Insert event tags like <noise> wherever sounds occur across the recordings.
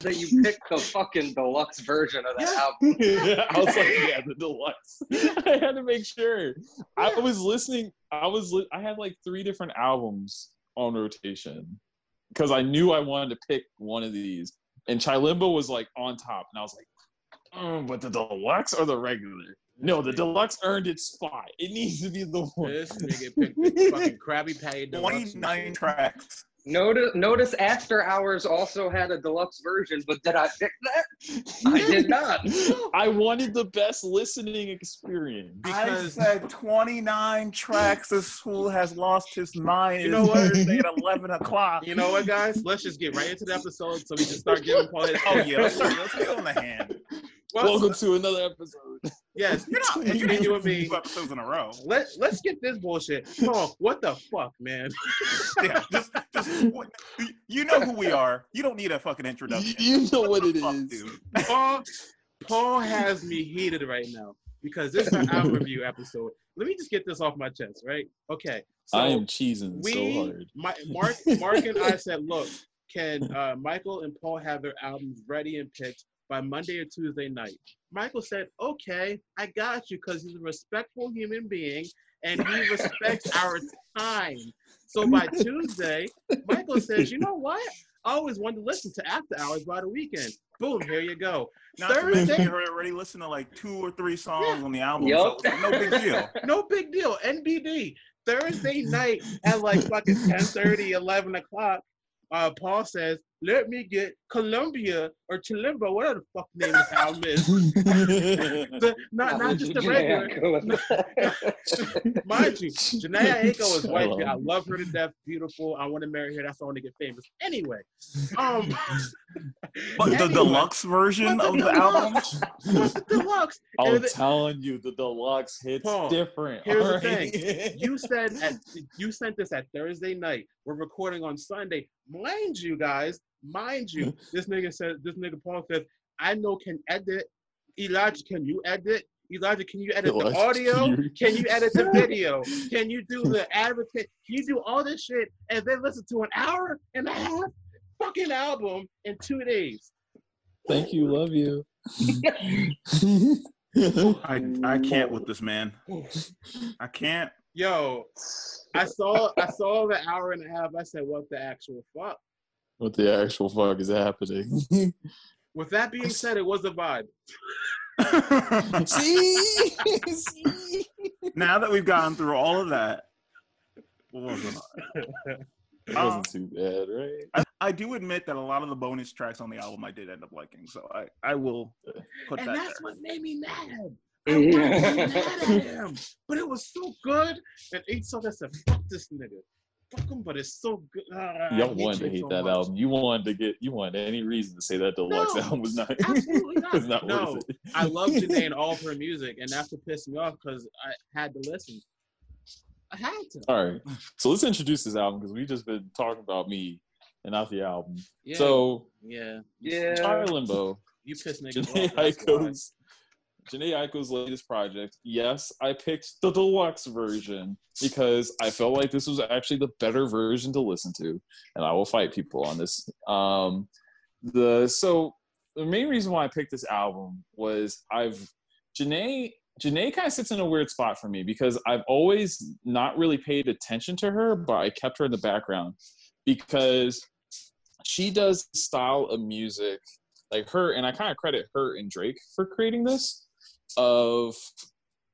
that you picked the fucking deluxe version of that album. <laughs> <laughs> I was like, yeah, the deluxe. <laughs> I had to make sure. I was listening. I was. Li- I had like three different albums on rotation because I knew I wanted to pick one of these, and Chilombo was like on top, and I was like, mm, but the deluxe or the regular? No, the deluxe earned its spot. It needs to be the one. This nigga picked the fucking Krabby Patty Deluxe. 29 tracks. Notice, notice After Hours also had a deluxe version, but did I pick that? I did not. I wanted the best listening experience. Because- I said 29 tracks. This fool has lost his mind. You know what? Thursday at 11 o'clock. You know what, guys? Let's just get right into the episode so we can start giving Paul. Oh, yeah. Let's, let's get on the hand. Well, Welcome to another episode. yes, You're not. you You're and you doing me. two episodes in a row. Let Let's get this bullshit. Paul, what the fuck, man? <laughs> Yeah, just, just, what- you know who we are. You don't need a fucking You, introduction. you know what it Fuck, is. dude. Paul, Paul has me heated right now because this is an <laughs> album review episode. Let me just get this off my chest, right? Okay. So I am cheesing we, so hard. My, <laughs> Mark, Mark and I said, look, can uh, Michael and Paul have their albums ready and picked by Monday or Tuesday night? Michael said, okay, I got you because he's a respectful human being and he respects <laughs> our time. So by Tuesday, Michael says, you know what? I always wanted to listen to After Hours by the Weeknd. Boom, here you go. Not Thursday- you already listened to like two or three songs on the album. Yup. So no big deal. <laughs> No big deal. NBD. Thursday night at like fucking 10 11 o'clock, uh, Paul says, let me get Columbia or Chilimbo, whatever the fuck name of the album is. <laughs> The, not, not just the regular. <laughs> Mind you, Jhené <laughs> Aiko is white. I love her to death. Beautiful. I want to marry her. That's why I want to get famous. Anyway, um, But the deluxe version of the the album. what's the deluxe? I'm the- telling you, the deluxe hits Paul, different. here's the alright? you said at you sent this at Thursday night. We're recording on Sunday. Mind you, guys, mind you, <laughs> this nigga said this nigga Paul says, I know can edit. Elijah, can you edit? Elijah, can you edit the audio? can you- <laughs> Can you edit the <laughs> video? Can you do the advocate? Can you do all this shit and then listen to an hour and a half fucking album in two days? Thank you, love you. I I can't with this man. I can't. Yo, I saw I saw the hour and a half. I said, what the actual fuck? What the actual fuck is happening? <laughs> With that being said, it was a vibe. <laughs> See? See? <laughs> now that we've gone through all of that, was it? It wasn't too bad, right? I, I do admit that a lot of the bonus tracks on the album I did end up liking, so I, I will put and that And that's there. what made me mad. I wanted to be mad at him, but it was so good. And each song I said, "Fuck this nigga, fuck him," but it's so good. Ah, Y'all hate wanted to hate so that much. album. You wanted to get you wanted any reason to say that deluxe No, album was not absolutely not. <laughs> not No, worth it. I love <laughs> Jhené and all of her music, and that's what pissed me off because I had to listen. I had to. All right. So let's introduce this album because we've just been talking about me and not the album. Yeah, So yeah, yeah. Fire Limbo, you pissed niggas Jhené off. that's why. Aiko's Jhené Aiko's latest project. Yes, I picked the deluxe version because I felt like this was actually the better version to listen to, and I will fight people on this. Um, the so the main reason why I picked this album was I've Jhené Jhené kind of sits in a weird spot for me because I've always not really paid attention to her, but I kept her in the background because she does style of music like her, and I kind of credit her and Drake for creating this of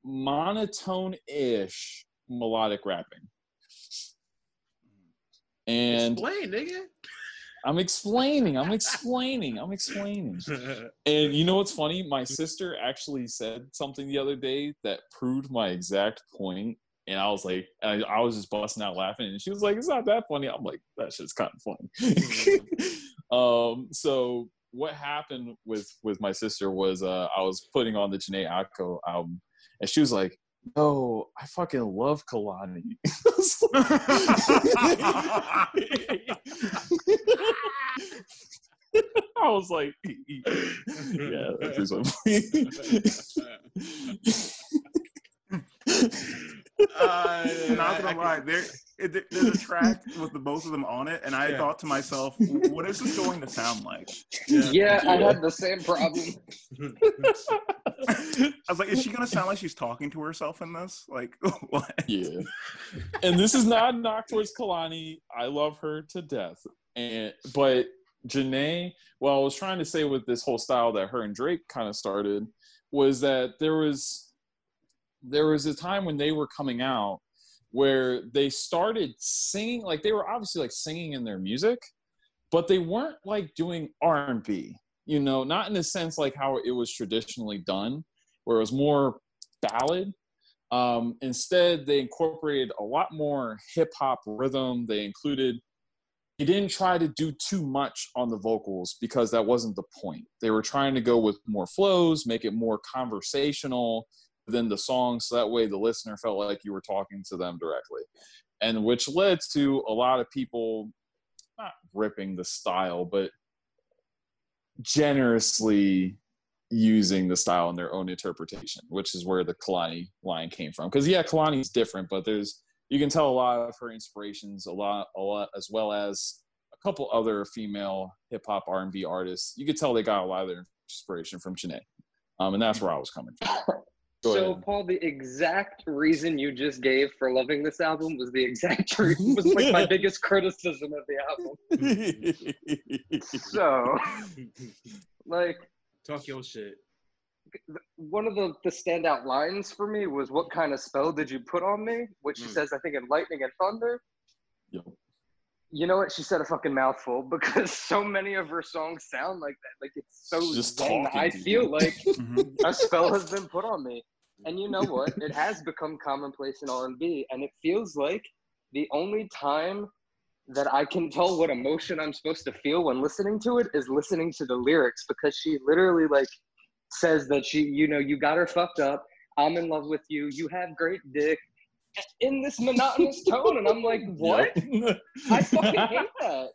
monotone-ish melodic rapping. And Explain, nigga. I'm explaining, I'm explaining, I'm explaining. <laughs> And you know what's funny? My sister actually said something the other day that proved my exact point. And I was like, I, I was just busting out laughing. And she was like, it's not that funny. I'm like, that shit's kind of funny. <laughs> um, so what happened with with my sister was uh, I was putting on the Jhené Aiko album, and she was like, "No, I fucking love Kehlani." <laughs> <laughs> I was like, "Yeah, that's one." <laughs> Uh, Not gonna lie, there it, there- there's a track with the both of them on it, and I Yeah. thought to myself, what is this going to sound like? Yeah, I had the same <laughs> problem. I was like, is she gonna sound like she's talking to herself in this? Like, <laughs> what? Yeah. And this is not a knock towards Kehlani. I love her to death. And but Jhené, well, I was trying to say with this whole style that her and Drake kind of started was that there was there was a time when they were coming out where they started singing like they were obviously like singing in their music, but they weren't like doing R&B, you know, not in the sense like how it was traditionally done, where it was more ballad. Um, instead, they incorporated a lot more hip hop rhythm. They included, they didn't try to do too much on the vocals because that wasn't the point. They were trying to go with more flows, make it more conversational within the song, so that way the listener felt like you were talking to them directly. And which led to a lot of people not ripping the style, but generously using the style in their own interpretation, which is where the Kehlani line came from. Because yeah, Kehlani's different, but there's you can tell a lot of her inspirations, a lot, a lot, as well as a couple other female hip hop R and B artists. You could tell they got a lot of their inspiration from Jhené, um, and that's where I was coming from. <laughs> Go so, ahead. Paul, the exact reason you just gave for loving this album was the exact <laughs> reason was like my <laughs> biggest criticism of the album. So, <laughs> like, Talk your shit. one of the, the standout lines for me was, "What kind of spell did you put on me?" Which she Mm. says, I think, in Lightning and Thunder. Yo. You know what? She said a fucking mouthful because so many of her songs sound like that. Like it's so Just talking I feel like Mhm. a spell has been put on me. And you know what? It has become commonplace in R&B, and it feels like the only time that I can tell what emotion I'm supposed to feel when listening to it is listening to the lyrics because she literally like says that she, you know, you got her fucked up. I'm in love with you. You have great dick. In this monotonous tone, and I'm like, <laughs> what? Yep. I fucking <laughs> hate that.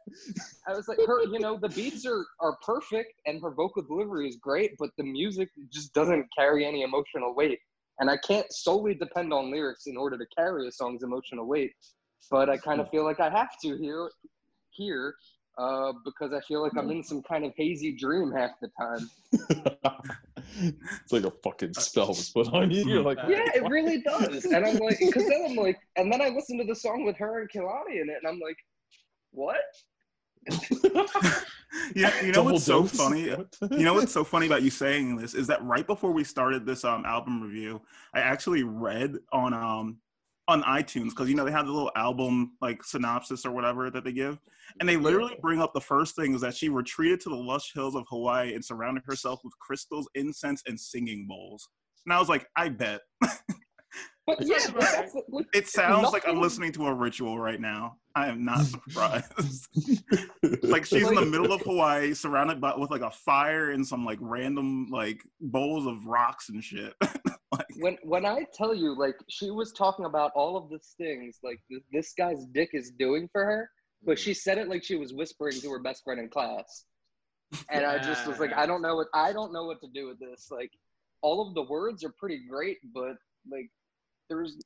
I was like, her, you know, the beats are are perfect and her vocal delivery is great, but the music just doesn't carry any emotional weight. And I can't solely depend on lyrics in order to carry a song's emotional weight. But I kind of feel like I have to here, here, uh, because I feel like I'm in some kind of hazy dream half the time. <laughs> it's like a fucking spell was put on you. You're like, Yeah, it really does. And I'm like, because then I'm like, and then I listen to the song with her and Kehlani in it, and I'm like, what? <laughs> Yeah, you know what's so dose? funny? You know what's so funny about you saying this is that right before we started this um album review, I actually read on um on iTunes because you know they have the little album like synopsis or whatever that they give, and they literally bring up the first thing is that she retreated to the lush hills of Hawaii and surrounded herself with crystals, incense, and singing bowls. And I was like, I bet <laughs> yeah, that's like, it sounds like I'm listening to a ritual right now. I am not <laughs> surprised. <laughs> like she's in the middle of Hawaii, surrounded by with like a fire and some like random like bowls of rocks and shit. <laughs> when when I tell you, like she was talking about all of these things, like th- this guy's dick is doing for her, but she said it like she was whispering to her best friend in class, and I just was like, I don't know what I don't know what to do with this. Like, all of the words are pretty great, but like, there's,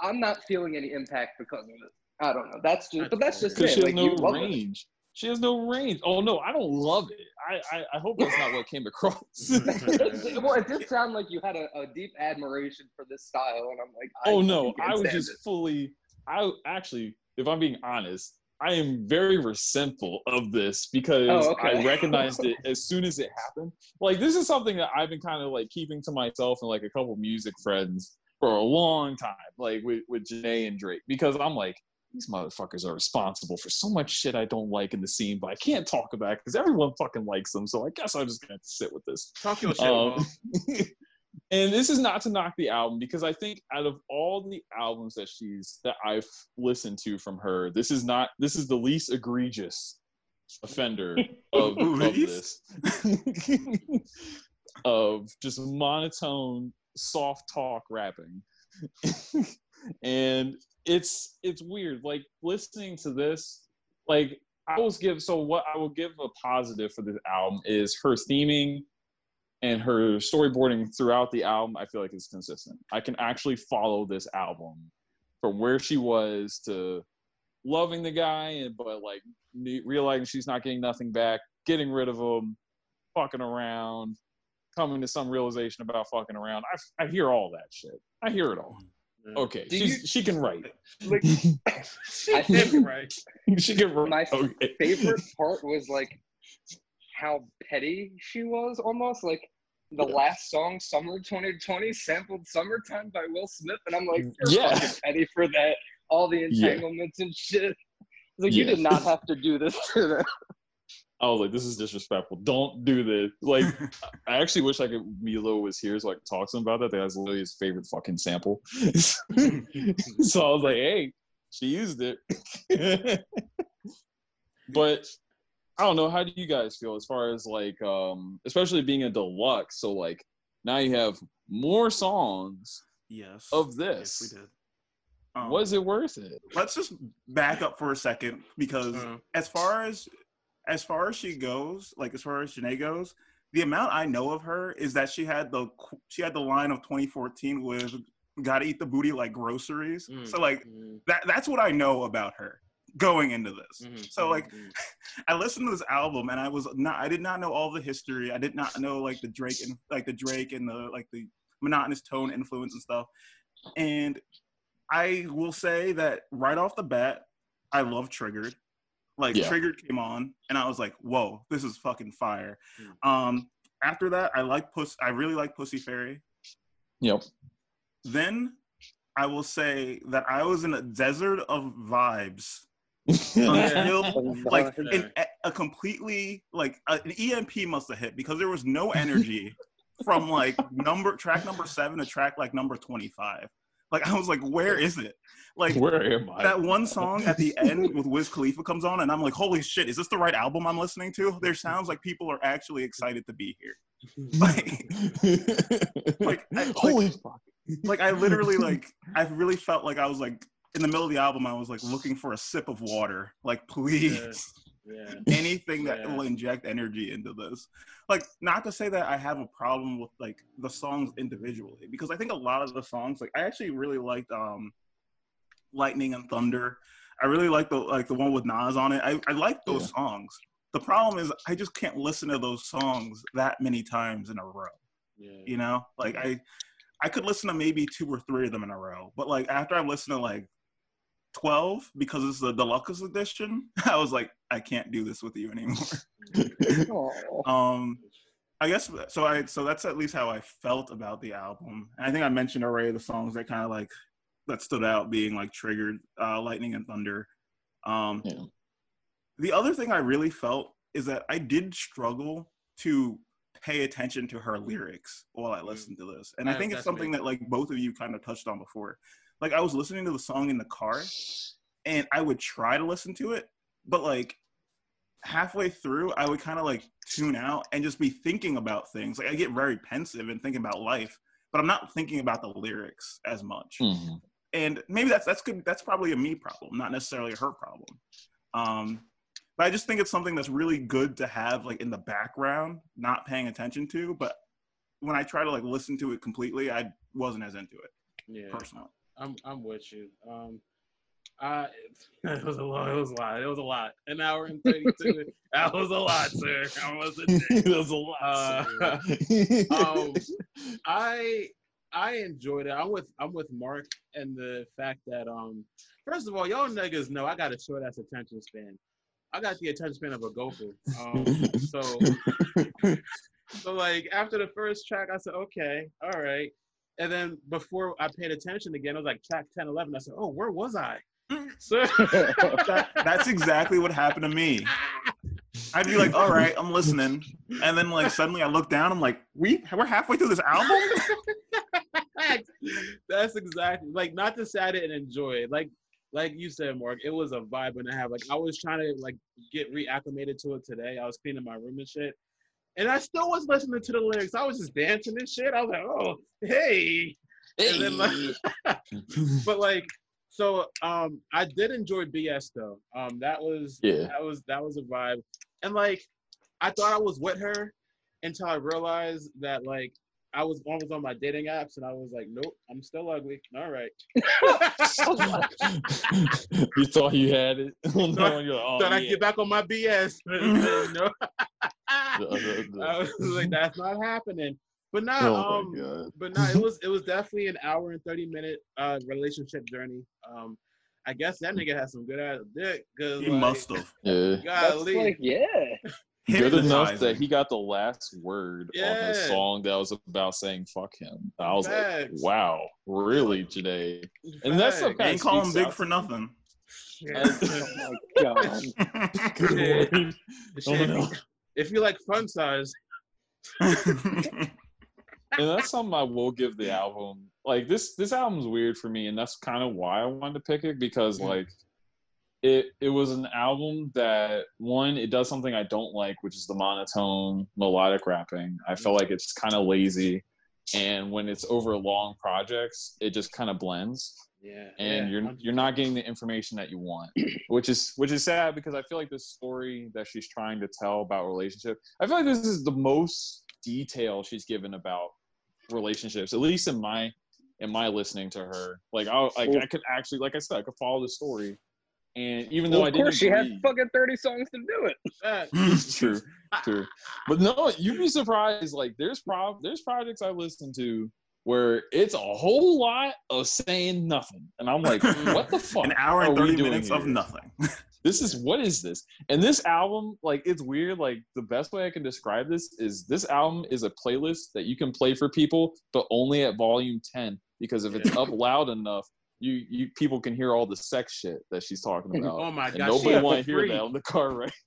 I'm not feeling any impact because of it. I don't know. That's just, but that's just Because it. she has Like, no you love it. range. She has no range. Oh no, I don't love it. I I, I hope that's not what came across. <laughs> <laughs> well, it did sound like you had a, a deep admiration for this style, and I'm like, I oh no, I was just it. fully. I actually, if I'm being honest, I am very resentful of this because Oh, okay. I recognized it as soon as it happened. Like this is something that I've been kind of like keeping to myself and like a couple music friends for a long time, like with with Jhené and Drake, because I'm like. These motherfuckers are responsible for so much shit I don't like in the scene, but I can't talk about because everyone fucking likes them. So I guess I'm just gonna have to sit with this. Talk your shit. Um, Paul. <laughs> and this is not to knock the album because I think out of all the albums that she's that I've listened to from her, this is not this is the least egregious offender <laughs> of, of this <laughs> of just monotone soft talk rapping <laughs> and it's it's weird like listening to this like i will give so what i will give a positive for this album is her theming and her storyboarding throughout the album, I feel like is consistent. I can actually follow this album from where she was to loving the guy, and but like realizing she's not getting nothing back, getting rid of him, fucking around, coming to some realization about fucking around. I, I hear all that shit. I hear it all. Yeah. Okay, Do you- she can write. Like, <laughs> She I did think- right. <laughs> she can write. my Okay. favorite part was like how petty she was almost like the Yeah. last song summer 2020 sampled summertime by will smith and i'm like mm, you're Yeah. fucking petty for that all the Yeah. entanglements and shit It's like you did not have to do this to them I was like, this is disrespectful. Don't do this. Like, <laughs> I actually wish I could Milo was here so I could talk to him about that. That That's literally his favorite fucking sample. <laughs> so I was like, hey, she used it. <laughs> but I don't know. How do you guys feel as far as like, um, especially being a deluxe? So like now you have more songs yes. of this. Yes, this. we did. Um, Was it worth it? let's just back up for a second because Uh, as far as as far as she goes, like as far as Jhené goes, the amount I know of her is that she had the she had the line of 2014 with "Gotta eat the booty like groceries." Mm. So like mm, that that's what I know about her going into this. mhm, So like mhm. <laughs> I listened to this album and I was not I did not know all the history. I did not know like the Drake and like the Drake and the like the monotonous tone influence and stuff. And I will say that right off the bat, I love Triggered. Like Yeah. Triggered came on and I was like, whoa, this is fucking fire. Hmm. Um after that, I like Puss I really like Pussy Fairy. Yep. Then I will say that I was in a desert of vibes <laughs> until <laughs> like an, a completely like a- an EMP must have hit because there was no energy <laughs> from like number track number seven to track like number twenty five. Like I was like, where is it? Like Where am I? that one song at the end with Wiz Khalifa comes on, and I'm like, holy shit, is this the right album I'm listening to? There sounds like people are actually excited to be here. <laughs> Like, like, I, like, Holy fuck. like I literally like I really felt like I was like in the middle of the album I was like looking for a sip of water. Like please yeah. Anything that Yeah. will inject energy into this. Like not to say that I have a problem with like the songs individually because I think a lot of the songs like I actually really liked um Lightning and Thunder. I really like the like the one with Nas on it. I, I like those Yeah. songs. The problem is I just can't listen to those songs that many times in a row Yeah. you know like i i could listen to maybe two or three of them in a row but like after i listened to like 12 because it's the deluxe edition <laughs> i was like i can't do this with you anymore. <laughs> Um i guess so i so that's at least how i felt about the album. And i think i mentioned already the songs that kind of like that stood out being like triggered uh lightning and thunder. Um Yeah. the other thing i really felt is that i did struggle to pay attention to her lyrics while i listened to this. And i Yeah, think it's something that like both of you kind of touched on before like i was listening to the song in the car and i would try to listen to it but like halfway through i would kind of like tune out and just be thinking about things like i get very pensive and thinking about life but i'm not thinking about the lyrics as much Mhm. and maybe that's that's good that's probably a me problem not necessarily a her problem um but i just think it's something that's really good to have like in the background not paying attention to but when i try to like listen to it completely i wasn't as into it Yeah. personally I'm I'm with you. Um, I <laughs> it was a lot. It was a lot. It was a lot. An hour and thirty two. <laughs> that was a lot, sir. I was a <laughs> There's a lot. Uh, um, I I enjoyed it. I'm with I'm with Mark and the fact that um first of all, y'all niggas know I got a short ass attention span. I got the attention span of a gopher. Um, so so like after the first track, I said, okay, all right. And then before I paid attention again, I was like track 10, 11. I said, oh, where was I? <laughs> So <laughs> that, that's exactly what happened to me i'd be like all right i'm listening and then like suddenly i look down i'm like we we're halfway through this album <laughs> That's exactly like not to say I didn't enjoy it. Like like you said, Mark, it was a vibe and a half. Like I was trying to like get reacclimated to it today. I was cleaning my room and shit. And I still was listening to the lyrics. I was just dancing and shit. I was like, oh, hey. And then, like, <laughs> but like, so um I did enjoy BS though. Um that was Yeah. that was that was a vibe. And like I thought I was with her until I realized that like I was almost on my dating apps and I was like, nope, I'm still ugly. All right. <laughs> you thought you had it. <laughs> no, you're like, oh, Thought I get back on my BS. no. The- the- the- I was like, that's not happening. But nah, oh um, but no, it was it was definitely an hour and thirty minute uh relationship journey. Um, I guess that nigga had some good ass dick. Cause He like, must have. Yeah. <laughs> That's Golly. like, yeah. Good enough that he got the last word on Yeah. a song that was about saying fuck him. I was Facts. like, wow, really, today? And that's the Facts. You ain't call him big out for nothing. Yeah. <laughs> Oh my god. <laughs> Good Shit. lord. Shit, Oh, no. If, you, like fun size, <laughs> and that's something I will give the album. Like this, this album's weird for me, and that's kind of why I wanted to pick it because Yeah. like it it was an album that one it does something I don't like, which is the monotone melodic rapping. I feel like it's kind of lazy, and when it's over long projects, it just kind of blends yeah, and yeah, you're you're not getting the information that you want, which is which is sad because I feel like this story that she's trying to tell about relationship, I feel like this is the most detail she's given about relationships, at least in my in my listening to her. Like I like I could actually, like I said, I could follow the story, and even though Well, I of didn't of course, she had fucking 30 songs to do it. Facts. it's <laughs> true, true. But no, you'd be surprised. Like there's pro there's projects I listen to where it's a whole lot of saying nothing, and I'm like, <laughs> what the fuck? An hour and 30 doing minutes of nothing. <laughs> This is what is this? And this album, like it's weird. Like the best way I can describe this is this album is a playlist that you can play for people, but only at volume 10. Because if it's up loud enough, you you people can hear all the sex shit that she's talking <laughs> oh about. Oh my god, nobody want to hear that on the car ride. <laughs>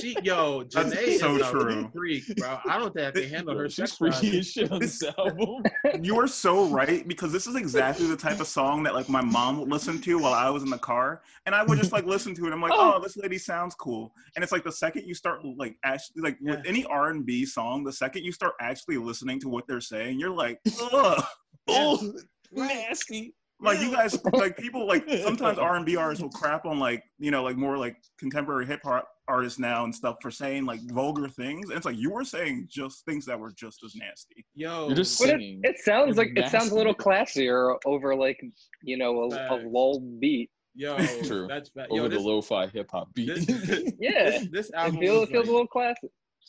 She, yo, That's Jhené so is a true. freak, bro. I don't think I can handle her <laughs> She's sex freaky drive. as shit on this album. you are so right because this is exactly the type of song that like my mom would listen to while I was in the car, and I would just like listen to it. I'm like, Oh. oh, this lady sounds cool, and it's like the second you start like actually like with any R and B song, the second you start actually listening to what they're saying, you're like, ugh. oh, nasty. Like you guys, like people, like <laughs> sometimes R and B artists will crap on like you know like more like contemporary hip hop artists now and stuff for saying like vulgar things. And it's like you were saying just things that were just as nasty. Yo, You're just But it, it sounds You're like it sounds a little classier over like you know a, a lull beat. yo, <laughs> True. that's fa- over yo, the this, lo-fi hip hop beat. this, <laughs> Yeah, this, this it album feels it feels like- a little classy.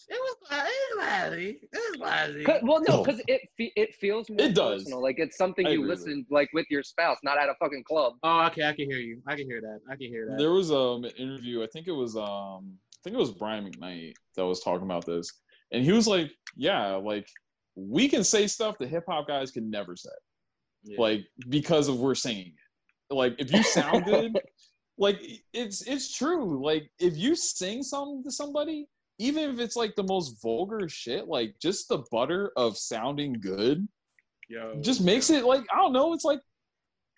It was, it was classy. It was classy. 'Cause- Well, no, because it fe- it feels more It does. personal. Like it's something I you agree with listen like with your spouse, not at a fucking club. Oh, okay, I can hear you. I can hear that. I can hear that. There was um, an interview. I think it was um, I think it was Brian McKnight that was talking about this, and he was like, "Yeah, like we can say stuff that hip hop guys can never say, Yeah. like because of we're singing it. Like if you sound good, <laughs> like it's it's true. Like if you sing something to somebody, even if it's like the most vulgar shit, like just the butter of sounding good Yo, just makes it like I don't know. It's like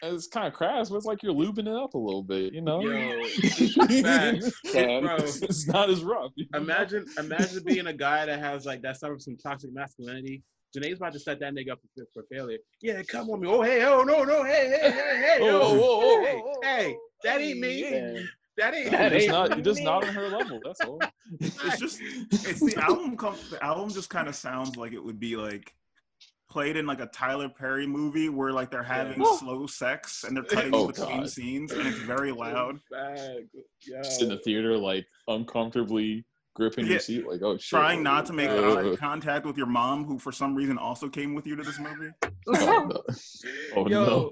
it's kind of crass, but it's like you're lubing it up a little bit, you know. Yo, <laughs> facts. Bro. it's, not as rough. you know? Imagine, imagine being a guy that has like that suffers from toxic masculinity. Jhené's about to set that nigga up for, for failure. Yeah, come on me. Oh hey, oh no, no, hey, hey, hey, hey, <laughs> Oh, yo. whoa, whoa, whoa, hey, whoa, hey, that ain't me. Damn. That ain't You're That ain't not. You're just me. not on her <laughs> level. That's all. It's just <laughs> it's the album. Com- the album just kind of sounds like it would be like played in like a Tyler Perry movie where like they're having Yeah. slow sex and they're oh, cutting Oh, between God. scenes and it's very loud. Bag. Just in the theater, like uncomfortably gripping Yeah. your seat, like oh shit. Trying not to make Uh, eye contact with your mom, who for some reason also came with you to this movie. <laughs> oh no. Oh, Yo, no.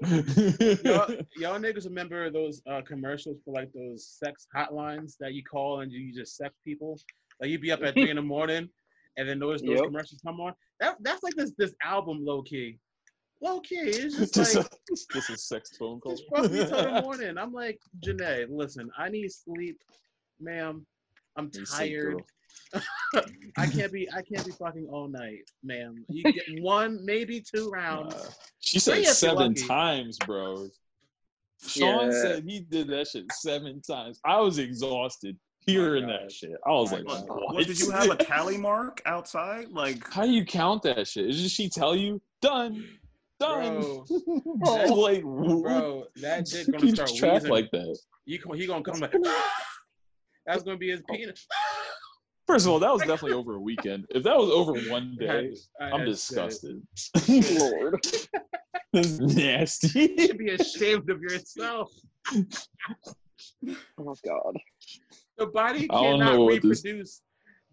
y'all, <laughs> y'all niggas remember those uh, commercials for like those sex hotlines that you call and you just sex people? Like you'd be up at three in the morning and then those those Yep. commercials come on. That that's like this this album low key. Low key. It's just, just, like <laughs> a, just a sex phone call. just fuck me till the morning. I'm like, Jhené, listen, I need sleep, ma'am. I'm You tired. <laughs> I can't be I can't be fucking all night, ma'am. You get <laughs> one, maybe two rounds. Nah. She said seven times, bro. Sean Yeah. said he did that shit seven times. I was exhausted hearing God. that shit. I was My like, what? What did you have a tally mark outside? Like How do you count that shit? Is just she tell you done, done? Bro, <laughs> like, Bro, that dick gonna start track wheezing. like that? You he gonna come like that's gonna be his oh. penis. <laughs> First of all, that was definitely over a weekend. If that was over one <laughs> day, to- I I'm had to say it. disgusted. Lord. <laughs> That's nasty. You nasty. should be ashamed of yourself. Oh God. The body I don't cannot know what this- reproduce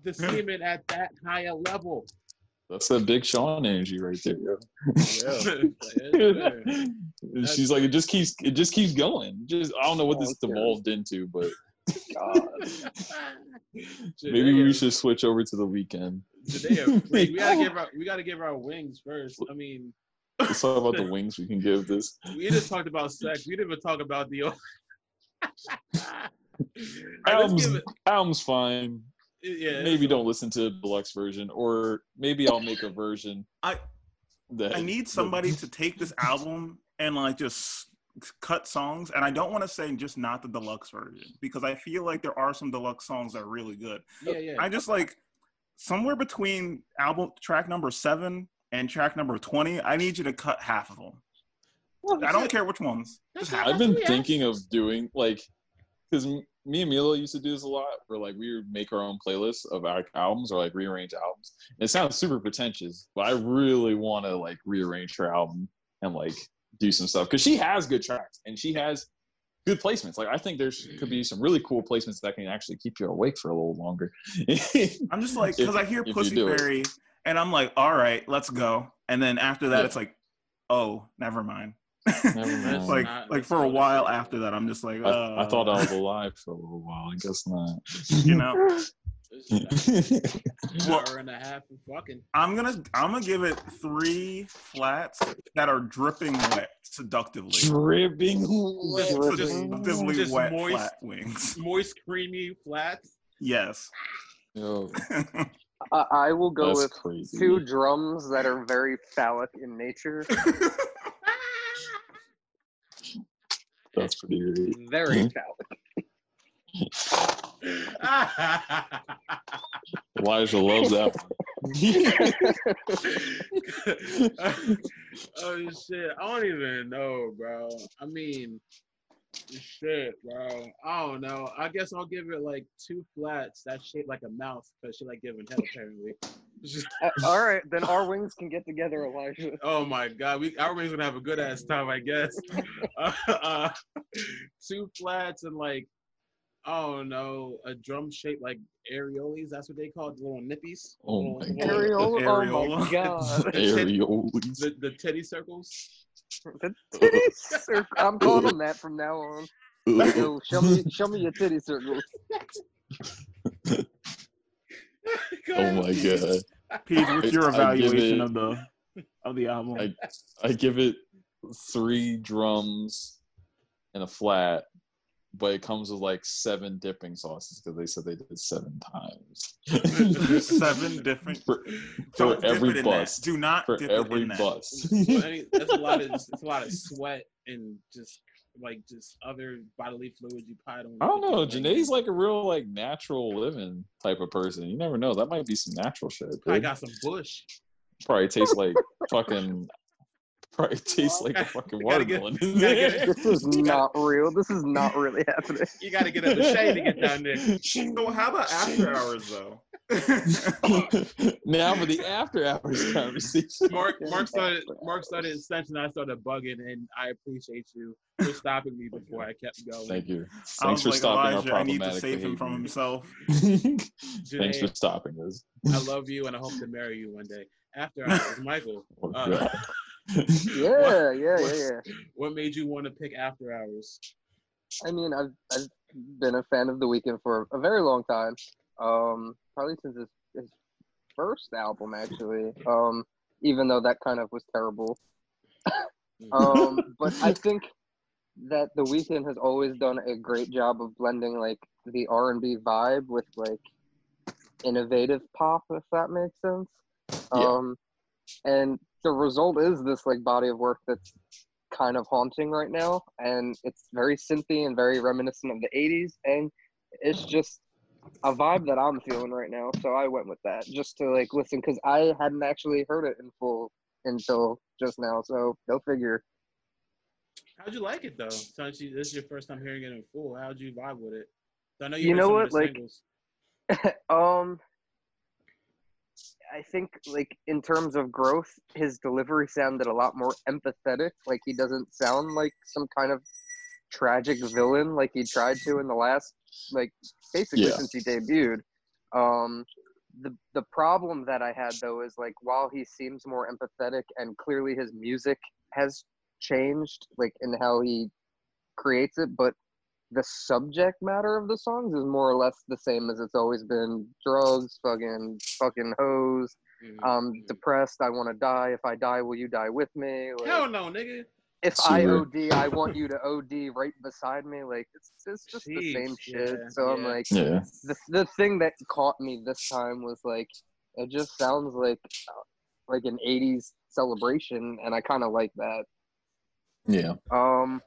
the semen at that high a level. That's that big Sean energy right there. yo. Yeah. She's like, it just keeps, it just keeps going. Just, I don't know what Oh, this okay. devolved into, but God. Maybe we should switch over to the Weeknd. Today, we gotta give our we gotta give our wings first. I mean, Let's talk about the wings we can give this. <laughs> we just talked about sex. We didn't even talk about the. <laughs> All right, let's Album's, give album's fine. Yeah, Maybe don't listen to the deluxe version, or maybe I'll make a version. I- that I need somebody to take this album and like just cut songs. And I don't want to say just not the deluxe version because I feel like there are some deluxe songs that are really good. Yeah, yeah. I just like somewhere between album track number seven and track number 20, I need you to cut half of them. I don't care which ones. Just half. I've been Yeah. thinking of doing like, because me and Milo used to do this a lot, where like we would make our own playlists of our albums or like rearrange albums. And it sounds super pretentious, but I really want to like rearrange her album and like do some stuff because she has good tracks and she has good placements. Like I think there's could be some really cool placements that can actually keep you awake for a little longer. <laughs> I'm just like, because I hear if Pussy do it. Berry and I'm like, all right, let's go. And then after that, Yeah. it's like, oh, never mind. Never <laughs> mind. like, not- like for a while after that, I'm just like, uh, I, I thought I was alive for a little while. I guess not. <laughs> you know, It's an <laughs> <laughs> hour and a half of fucking. I'm gonna, I'm gonna give it three flats that are dripping wet seductively. Dripping wet. just- Seductively just wet moist. flat wings. <laughs> Moist, creamy flats. Yes. Yo, I, I will go that's with crazy. two drums that are very phallic in nature. That's pretty great. Very hmm? phallic. Elijah loves that one. <laughs> oh shit! I don't even know, bro. I mean, shit, bro. I don't know. I guess I'll give it like two flats that's shaped like a mouse because she like giving head apparently. <laughs> Uh, all right, then our wings can get together, Elijah. <laughs> oh my god, we our wings gonna have a good ass time, I guess. uh, uh, two flats and like. Oh, I don't a drum shaped like areoles. That's what they call it, the little nippies. Oh Little- my little- God. Areola. Oh my god. <laughs> Areoles. The, the teddy circles. The titty circle. I'm calling them that from now on. Yo, show me, show me your titty circles. Oh my god. Pete, what's your evaluation it- of the of the album? I I give it three drums and a flat, but it comes with like seven dipping sauces because they said they did seven times. <laughs> Seven different. for, for every bus. that. Do not For dip every it in that. bus. Well, I mean, that's a <laughs> lot of it's a lot of sweat and just like just other bodily fluids you probably don't. I don't know. like, Jhené's like a real like natural living type of person. You never know. That might be some natural shit. I got some bush. Probably tastes like <laughs> fucking. Probably tastes like a fucking <laughs> You get- watermelon. <laughs> <laughs> get- This is not real. This is not really happening. You got to get in the shade to get down there. So how about after hours though? now for the after hours conversation. Mark, Mark started, exactly. Mark started extension. I started bugging, and I appreciate you for stopping me before I kept going. Thank you. I Thanks was for like, stopping Elijah, our I need to problematic save him from behavior. himself. Thanks for stopping us. I love you, and I hope to marry you one day. After hours, Michael, Oh, Uh, God. Yeah, yeah, yeah, yeah. what made you want to pick After Hours? I mean, I've I've been a fan of The Weeknd for a very long time. Um, probably since his, his first album, actually. Um, even though that kind of was terrible. Um, but I <laughs> think that The Weeknd has always done a great job of blending like the R and B vibe with like innovative pop, if that makes sense. Yeah. Um, and the result is this like body of work that's kind of haunting right now, and it's very synthy and very reminiscent of the '80s, and it's just a vibe that I'm feeling right now. So I went with that just to like listen because I hadn't actually heard it in full until just now. So go figure. How'd you like it though? Since you, this is your first time hearing it in full, how'd you vibe with it? So I know You heard know what, like, singles. <laughs> um, I think like in terms of growth, his delivery sounded a lot more empathetic. Like he doesn't sound like some kind of tragic villain like he tried to in the last, like basically Yeah. since he debuted. Um, the the problem that I had though is like while he seems more empathetic and clearly his music has changed, like in how he creates it, but the subject matter of the songs is more or less the same as it's always been. Drugs fucking fucking hoes Mhm. um depressed i want to die. If i die will you die with me? Like, Hell no, nigga. if i od i want you to od right beside me. Like it's, it's just the same shit. yeah, so i'm like Yeah. the, the thing that caught me this time was like it just sounds like like an 80s celebration and i kind of like that. Yeah. um,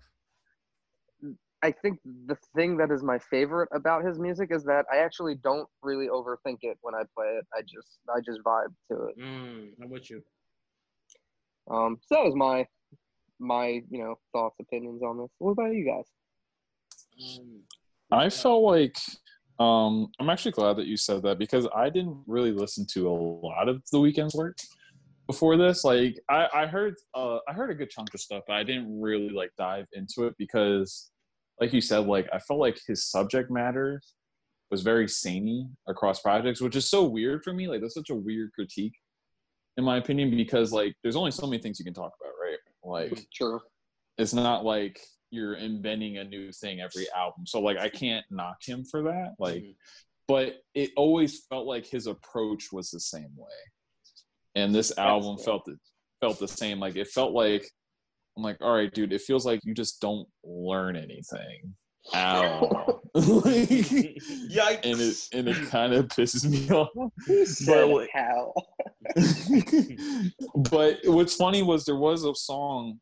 I think the thing that is my favorite about his music is that I actually don't really overthink it when I play it. I just I just vibe to it. Mm, I'm with you. Um, so that was my my you know thoughts opinions on this. What about you guys? Um, I felt like um I'm actually glad that you said that because I didn't really listen to a lot of the Weeknd's work before this. Like I, I heard uh I heard a good chunk of stuff, but I didn't really like dive into it because like you said, like I felt like his subject matter was very samey across projects, which is so weird for me. Like that's such a weird critique in my opinion, because like there's only so many things you can talk about, right? Like True. it's not like you're inventing a new thing every album. So like I can't knock him for that. Like Mhm. but it always felt like his approach was the same way. And this album felt it felt the same. Like it felt like I'm like, all right, dude, it feels like you just don't learn anything at <laughs> all. <laughs> Like, Yikes! and it and it kind of pisses me off. <laughs> Said like- how? but what's funny was there was a song.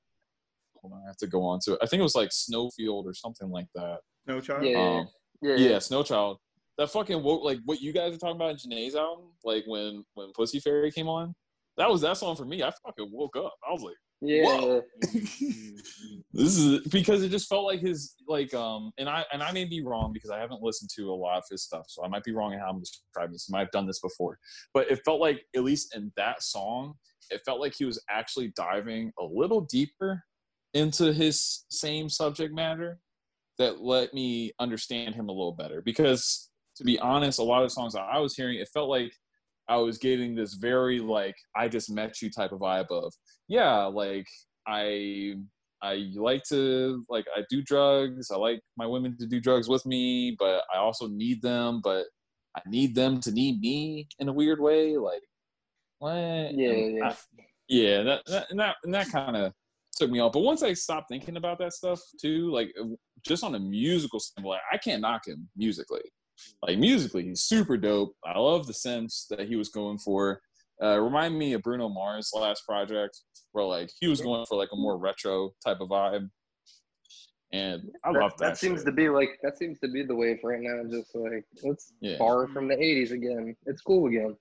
Hold on, I have to go on to it. I think it was like Snowfield or something like that. Snowchild. Yeah. Um, Yeah. yeah, Snow Child. That fucking woke like what you guys are talking about in Jhené's album, like when when Pussy Fairy came on. That was that song for me. I fucking woke up. I was like, Yeah. <laughs> <laughs> This is because it just felt like his like um and I and I may be wrong because I haven't listened to a lot of his stuff, so I might be wrong in how I'm describing this. I might have done this before, but it felt like at least in that song, it felt like he was actually diving a little deeper into his same subject matter that let me understand him a little better. Because to be honest, a lot of the songs that I was hearing, it felt like I was getting this very like I just met you type of vibe of yeah, like I I like to like I do drugs. I like my women to do drugs with me, but I also need them, but I need them to need me in a weird way. Like what? Yeah, yeah. I- yeah, that, that and that and that kind of took me off. But once I stopped thinking about that stuff too, like just on a musical standpoint, I can't knock him musically. Like musically, he's super dope. I love the sense that he was going for. Uh, remind me of Bruno Mars' last project, where like he was going for like a more retro type of vibe, and I love that. that seems shit. to be like that seems to be the wave right now. Just like let's Yeah. borrow from the '80s again. It's cool again.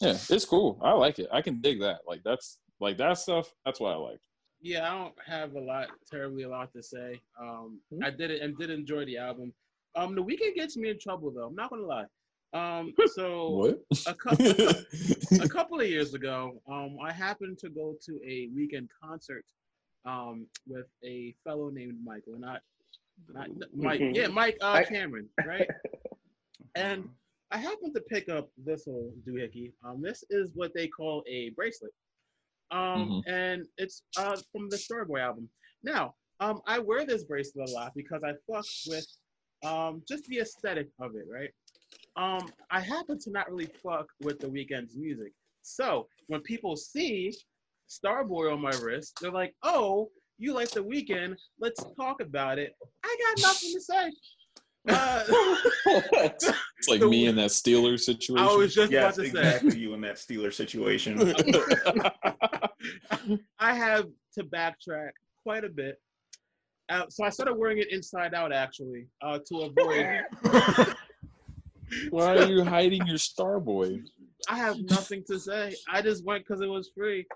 yeah, it's cool. I like it. I can dig that. Like that's like that stuff. That's what I like. Yeah, I don't have a lot, terribly a lot to say. Um, Hmm. I did it and did enjoy the album. Um, the Weeknd gets me in trouble though. I'm not gonna lie. Um, <laughs> so a couple, <laughs> a <laughs> couple of years ago, um, I happened to go to a Weeknd concert um, with a fellow named Michael, not, not Mike. Yeah, Mike uh, I- Cameron, right? and I happened to pick up this little doohickey. Um, this is what they call a bracelet. Um, and it's uh from the Starboy album. Now, um, I wear this bracelet a lot because I fuck with um just the aesthetic of it, right? Um, I happen to not really fuck with the Weeknd's music. So when people see Starboy on my wrist, they're like, "Oh, you like the weekend? Let's talk about it." I got nothing to say. Uh, <laughs> It's like The- me in that Steeler situation. I was just Yes, about to say. exactly. You in that Steeler situation. <laughs> <laughs> I have to backtrack quite a bit. Uh, so I started wearing it inside out actually uh, to avoid. <laughs> Why are you hiding your Starboy? I have nothing to say. I just went because it was free,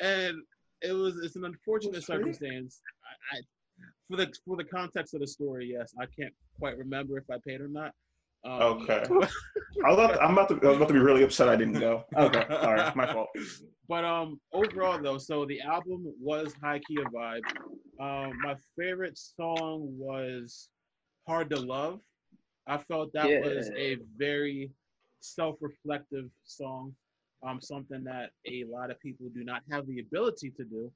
and it was it's an unfortunate was free? circumstance. I, I for the for the context of the story, yes, I can't quite remember if I paid or not. Um, Okay. <laughs> I was about to, I'm about to I was about to be really upset I didn't go. Okay, <laughs> all right, my fault. But um, overall though, so the album was high key a vibe. Um, my favorite song was "Hard to Love." I felt that was a very self-reflective song. Um, something that a lot of people do not have the ability to do.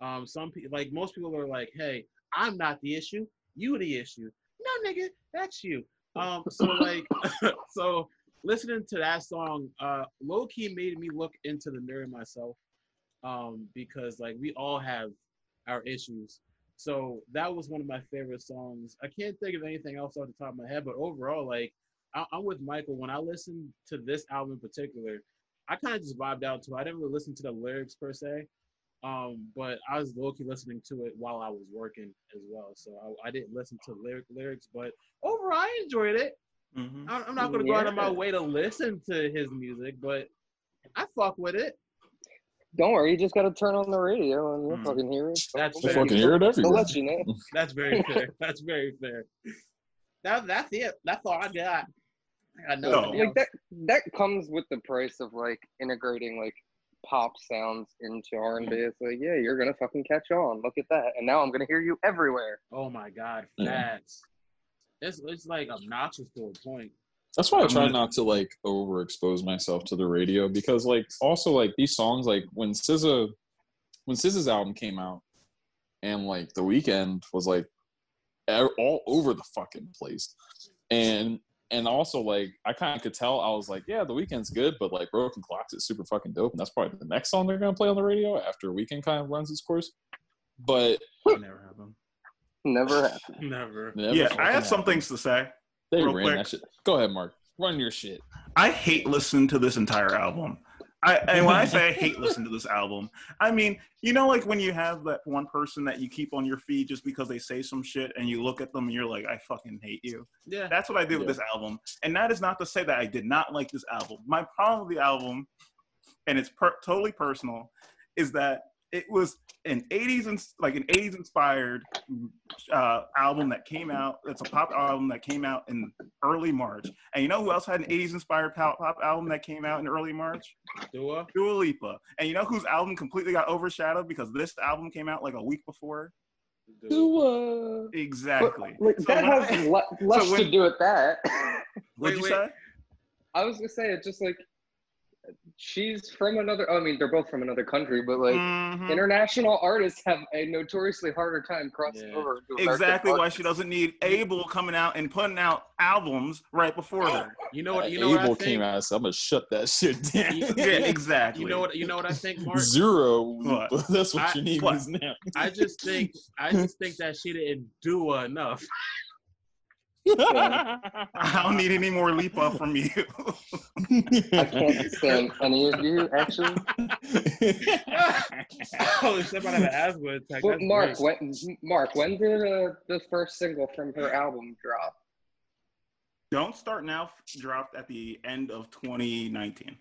Um, some people, like most people, are like, "Hey, I'm not the issue. You the issue." No, nigga, that's you. Um, <laughs> so like, <laughs> so listening to that song, uh, low key made me look into the mirror myself, um, because like we all have our issues. So that was one of my favorite songs. I can't think of anything else off the top of my head, but overall, like I- I'm with Michael. When I listened to this album in particular, I kind of just vibed out to it. I didn't really listen to the lyrics per se, um, but I was low key listening to it while I was working as well. So I, I didn't listen to lyric lyrics, but overall, I enjoyed it. Mhm. I- I'm not gonna go out of my way to listen to his music, but I fuck with it. Don't worry, you just gotta turn on the radio and you'll Hmm. fucking hear it. That's They fair. fucking hear it They'll let you know. <laughs> That's very fair. That's very fair. That that's it. That's all I got. I know. No. Like that that comes with the price of like integrating like pop sounds into R and B. Mm-hmm. It's like, yeah, you're gonna fucking catch on. Look at that. And now I'm gonna hear you everywhere. Oh my god, Yeah. facts. It's it's like obnoxious to a point. That's why I try not to like overexpose myself to the radio because like also like these songs like when SZA when SZA's album came out and like the weekend was like all over the fucking place and and also like I kind of could tell I was like yeah the weekend's good but like Broken Clocks is super fucking dope and that's probably the next song they're gonna play on the radio after weekend kind of runs its course but never happened. Never <laughs> happened. Never. never Yeah, I fucking have some things to say. they real ran quick. that shit go ahead Mark run your shit I hate listening to this entire album. I and when I say I hate <laughs> listening to this album, I mean you know like when you have that one person that you keep on your feed just because they say some shit and you look at them and you're like I fucking hate you. Yeah. That's what I did with this album, and that is not to say that I did not like this album. My problem with the album, and it's per- totally personal, is that it was an 80s and like an 80s inspired uh, album that came out. It's a pop album that came out in early March. And you know who else had an 80s inspired pop, pop album that came out in early March? Dua. Dua Lipa. And you know whose album completely got overshadowed because this album came out like a week before? Dua. Exactly. Like So that has I- <laughs> le- less when- to do with that. What'd Wait, you wait. say? I was gonna say it's just like she's from another. I mean, they're both from another country, but like Mhm. international artists have a notoriously harder time crossing Yeah. over. to American Exactly why she doesn't need Abel coming out and putting out albums right before her. You know what? You know Abel what I think. came out so I'm gonna shut that shit <laughs> down. Yeah, exactly. You know what? You know what I think, Mark. Zero. What? <laughs> That's what I- your name what? is now. I just think I just think <laughs> that she didn't do enough. <laughs> I don't need any more Lipa from you. <laughs> I can't stand any of you actually. <laughs> oh, shit! About to have an asthma attack. But That's Mark, great. when Mark, when did uh, the first single from her album drop? Don't Start Now dropped at the end of 2019.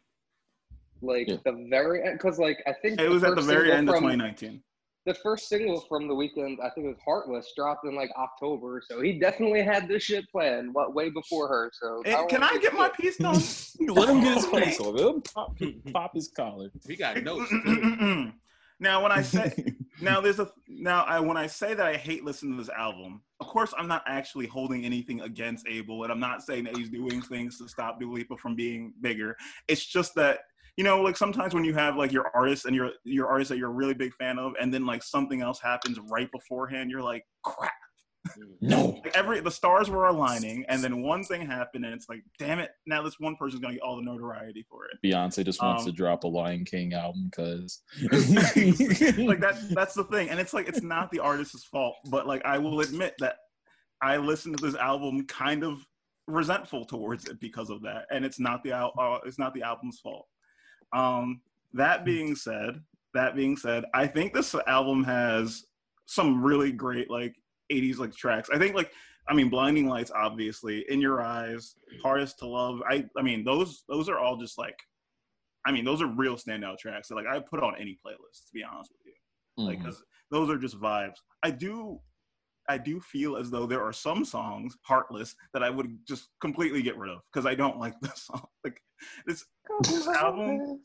Like Yeah. the very end, because like I think It was at the very single end of 2019. The first single from the Weeknd, I think it was Heartless, dropped in like October. So he definitely had this shit planned, what way before her. So Hey, don't can I get my shit. piece done? <laughs> Let him get his face off. Let him pop, pop his collar. we got <laughs> notes. now, when I say <laughs> now, there's a now I when I say that I hate listening to this album. Of course, I'm not actually holding anything against Abel, and I'm not saying that he's doing things to stop Dua Lipa from being bigger. It's just that you know, like sometimes when you have like your artist and your your artist that you're a really big fan of, and then like something else happens right beforehand, you're like, crap. no. Like every the stars were aligning, and then one thing happened, and it's like, damn it! Now this one person's gonna get all the notoriety for it. Beyonce just wants Um, to drop a Lion King album because <laughs> like that's <laughs> that's the thing, and it's like it's not the artist's fault, but like I will admit that I listened to this album kind of resentful towards it because of that, and it's not the al- uh, it's not the album's fault. Um, that being said, that being said, I think this album has some really great like 80s like tracks. I think like I mean Blinding Lights obviously, In Your Eyes, Hardest to Love. I I mean those those are all just like I mean those are real standout tracks that like I put on any playlist to be honest with you. Like Mhm. 'cause those are just vibes. I do I do feel as though there are some songs, Heartless, that I would just completely get rid of because I don't like the <laughs> song. Like <laughs> this, album,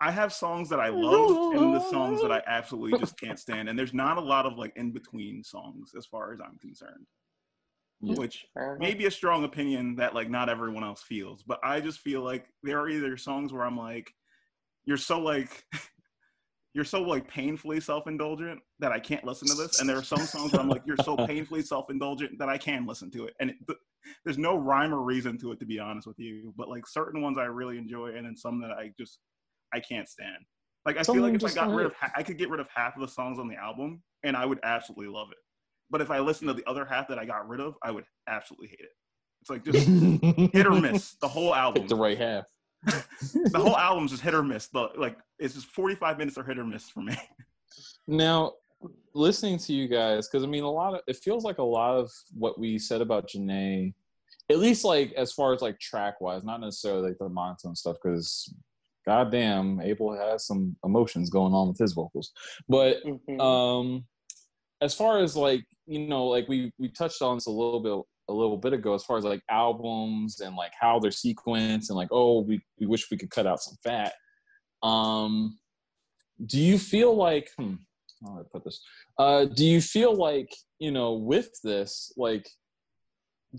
I have songs that I love and the songs that I <laughs> absolutely just can't stand. And there's not a lot of like in between songs as far as I'm concerned. Which may be a strong opinion that like not everyone else feels, but I just feel like there are either songs where I'm like, you're so like <laughs> you're so like painfully self-indulgent that I can't listen to this, and there are some songs where I'm like, you're so <laughs> painfully self-indulgent that I can listen to it, and it, th- there's no rhyme or reason to it to be honest with you. But like certain ones I really enjoy, and then some that I just I can't stand. Like I feel like if I got rid of ha- I could get rid of half of the songs on the album, and I would absolutely love it. But if I listen to the other half that I got rid of, I would absolutely hate it. It's like just <laughs> hit or miss the whole album. Pick the right half. <laughs> The whole album's just hit or miss. The like it's just 45 minutes are hit or miss for me. <laughs> Now, listening to you guys, because I mean, a lot of it feels like a lot of what we said about Jhené, at least like as far as like track wise, not necessarily like the monotone stuff, because goddamn, Abel has some emotions going on with his vocals. But Mhm. um, as far as like you know, like we we touched on this a little bit a little bit ago, as far as like albums and like how they're sequenced and like oh we we wish we could cut out some fat. Um, do you feel like hmm, how do I put this? Uh, do you feel like you know with this like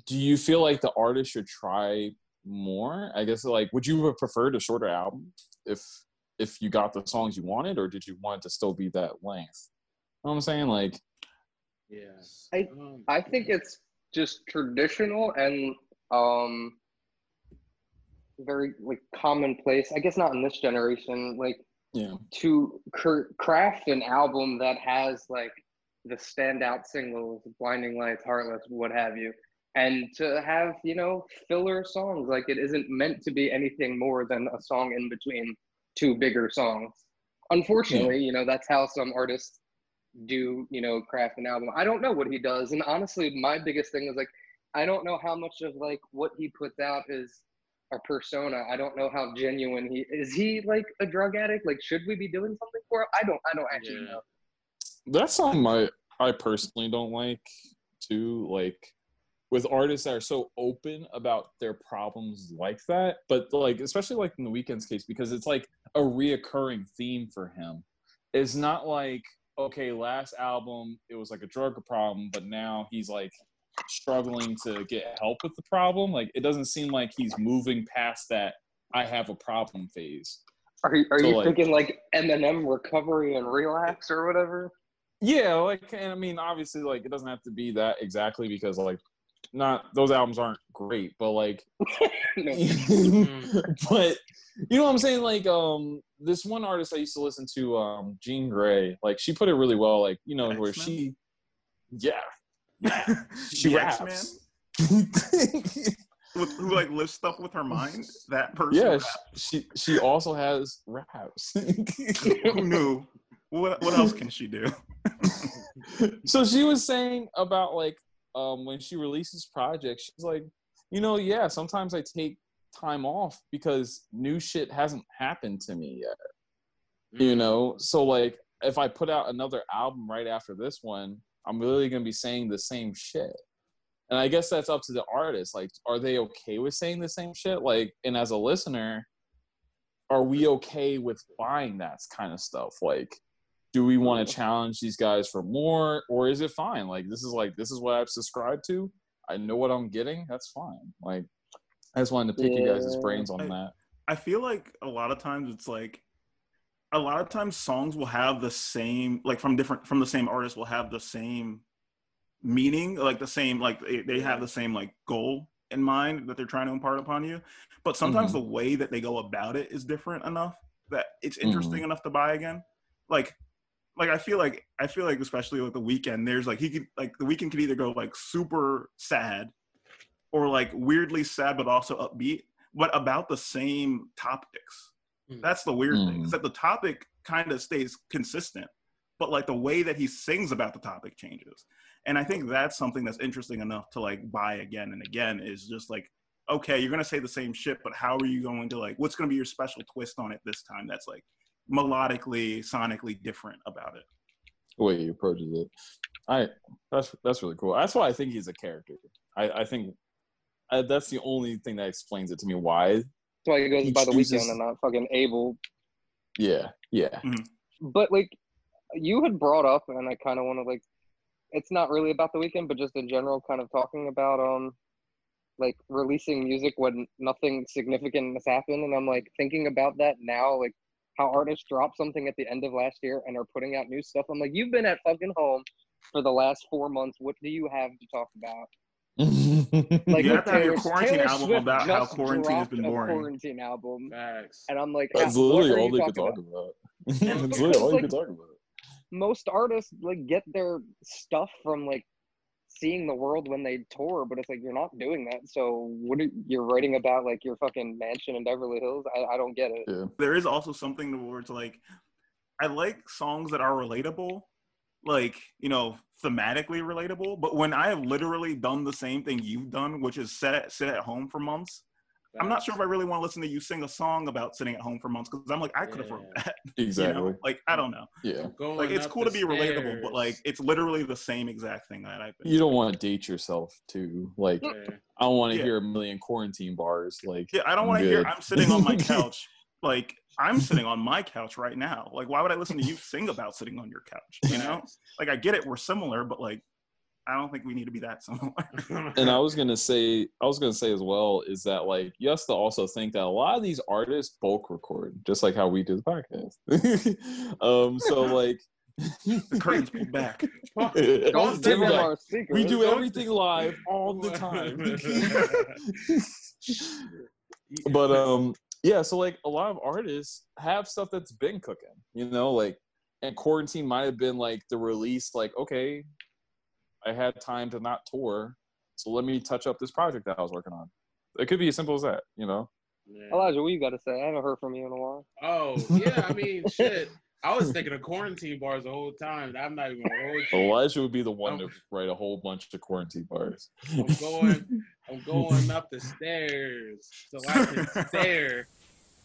do you feel like the artist should try more? I guess like would you have preferred a shorter album if if you got the songs you wanted, or did you want it to still be that length? You know what I'm saying? Like Yeah. I- Um, I think it's just traditional and um very like commonplace. I guess not in this generation. Like yeah. to cr- craft an album that has like the standout singles, Blinding Lights, Heartless, what have you, and to have you know filler songs. Like it isn't meant to be anything more than a song in between two bigger songs. Unfortunately, you know that's how some artists do you know craft an album. I don't know what he does, and honestly, my biggest thing is like I don't know how much of like what he puts out is a persona. I don't know how genuine he is. He like a drug addict? Like, should we be doing something for him? I don't. I don't actually Yeah. know. That's something I I personally don't like too. Like with artists that are so open about their problems like that, but like especially like in the Weeknd's case because it's like a reoccurring theme for him. It's not like okay, last album it was like a drug problem, but now he's like struggling to get help with the problem. Like it doesn't seem like he's moving past that I have a problem phase. Are you, are So, you like- thinking like Eminem recovery and relapse or whatever? Yeah, like and I mean obviously like it doesn't have to be that exactly because like not those albums aren't great, but like <laughs> <laughs> but you know what I'm saying? Like um this one artist I used to listen to, um, Jean Grae, like she put it really well, like, you know, where X-Men? she yeah. Yeah. <laughs> She The raps. X-Man? With, who like lifts stuff with her mind? That person. yeah, raps. she she also has raps. Who knew? What what else can she do? so she was saying about like um when she releases projects she's like you know yeah sometimes i take time off because new shit hasn't happened to me yet Mm. you know? So like if i put out another album right after this one i'm really going to be saying the same shit. And i guess that's up to the artist. Like are they okay with saying the same shit? Like and as a listener are we okay with buying that kind of stuff? Like do we want to challenge these guys for more or is it fine? Like this is like this is what i've subscribed to. I know what i'm getting. That's fine. Like i just wanted to pick you guys' brains on I- that. I feel like a lot of times it's like a lot of times songs will have the same like from different from the same artist will have the same meaning like the same like they, they have the same like goal in mind that they're trying to impart upon you. But sometimes Mhm. the way that they go about it is different enough that it's interesting Mm-hmm. enough to buy again. Like like i feel like i feel like especially with the Weeknd there's like he could like the Weeknd could either go like super sad or like weirdly sad but also upbeat but about the same topics Mm. that's the weird thing Mm. is that the topic kind of stays consistent but like the way that he sings about the topic changes and i think that's something that's interesting enough to like buy again and again is just like okay you're gonna say the same shit but how are you going to like what's gonna be your special twist on it this time that's like melodically sonically different about it the way he approaches it. I that's that's really cool. That's why I think he's a character. I I think I, that's the only thing that explains it to me. Why? That's why he goes He by the chooses- Weeknd and not fucking Abel. Yeah, yeah. But like, you had brought up, and I kind of want to like, it's not really about the Weeknd, but just in general, kind of talking about um, like releasing music when nothing significant has happened, and I'm like thinking about that now, like how artists drop something at the end of last year and are putting out new stuff. I'm like, you've been at fucking home for the last four months. What do you have to talk about? <laughs> Like You have to have your quarantine Taylor album Swift about how quarantine has been boring. Quarantine album, Facts. and I'm like, that's "Ah, literally all you they could talk about?" about. <laughs> that's literally all you Like- could talk about. most artists like get their stuff from like seeing the world when they tour, but it's like you're not doing that. So what are you're writing about like your fucking mansion in Beverly Hills? I, I don't get it. Yeah. there is also something towards like I like songs that are relatable, like you know, thematically relatable. But when I have literally done the same thing you've done, which is sit sit at home for months, I'm not sure if I really want to listen to you sing a song about sitting at home for months because I'm like I could have wrote Yeah. that. <laughs> you Exactly. know? Like I don't know. Yeah. Going Like it's cool to be relatable, but like it's literally the same exact thing that I've been. You don't want to date yourself too. Like Yeah. I don't want to Yeah. hear a million quarantine bars. Like Yeah, I don't want to hear. I'm sitting on my <laughs> couch. like I'm sitting on my couch right now. Like why would I listen to you sing about sitting on your couch? You know? <laughs> Like I get it, we're similar, but like I don't think we need to be that similar. <laughs> and I was gonna say, I was gonna say as well is that like you have to also think that a lot of these artists bulk record, just like how we do the podcast. <laughs> um, so <laughs> like the curtains pulled back. Don't Don't say that. that. our secret. we do everything live all the time. but um, yeah. So like a lot of artists have stuff that's been cooking, you know, like and quarantine might have been like the release, like okay, I had time to not tour, so let me touch up this project that I was working on. It could be as simple as that, you know. Yeah. Elijah, what you got to say? I haven't heard from you in a while. Oh yeah, I mean <laughs> shit. I was thinking of quarantine bars the whole time. I'm not even gonna. Elijah would be the one to Oh. write a whole bunch of quarantine bars. I'm going. I'm going up the stairs so I can stare.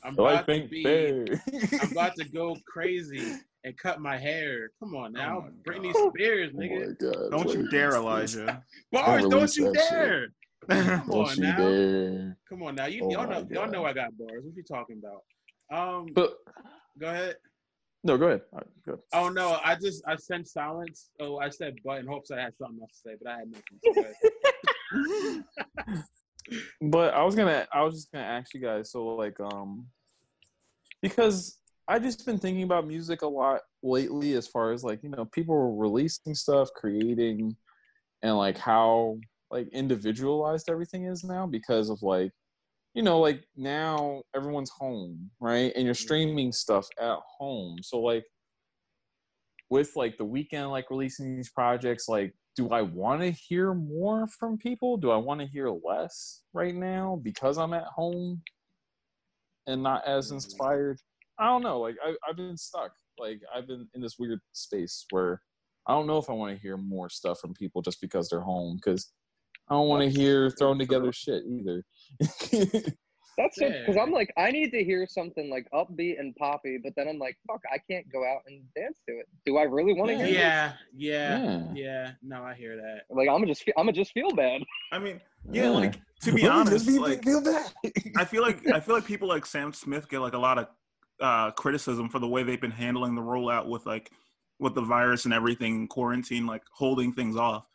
I'm So <laughs> I about to be. there. I'm about <laughs> to go crazy and cut my hair. Come on now, Oh my Britney God. Spears, Oh nigga. God, Don't you dare, Elijah. Bars, Don't don't you that shit. dare. <laughs> Come Don't on now. dare. Come on now. You Oh y'all my know y'all know I got bars. What you talking about? Um, But go ahead. no, go ahead. All right, go ahead. Oh no, I just I sent silence. Oh, I said but in hopes I had something else to say, but I had nothing to say. <laughs> <laughs> But I was gonna, I was just gonna ask you guys. So like, um, because I just been thinking about music a lot lately, as far as like you know, people were releasing stuff, creating, and like how like individualized everything is now because of like, you know, like now everyone's home, right, and you're mm-hmm. streaming stuff at home. So like, with like the Weeknd, like releasing these projects, like do I want to hear more from people? Do I want to hear less right now because I'm at home and not as mm-hmm. inspired? I don't know. Like I, I've been stuck. Like I've been in this weird space where I don't know if I want to hear more stuff from people just because they're home. Because I don't want to hear thrown together shit either. <laughs> That's because I'm like, I need to hear something like upbeat and poppy, but then I'm like, fuck, I can't go out and dance to it. Do I really want to Yeah. hear? yeah, yeah, Yeah. yeah. No, I hear that. Like I'm gonna just, I'm gonna just feel bad. I mean, yeah, like to be honest, be- like feel bad. I feel like I feel like people like Sam Smith get like a lot of uh, criticism for the way they've been handling the rollout with like with the virus and everything, quarantine, like holding things off.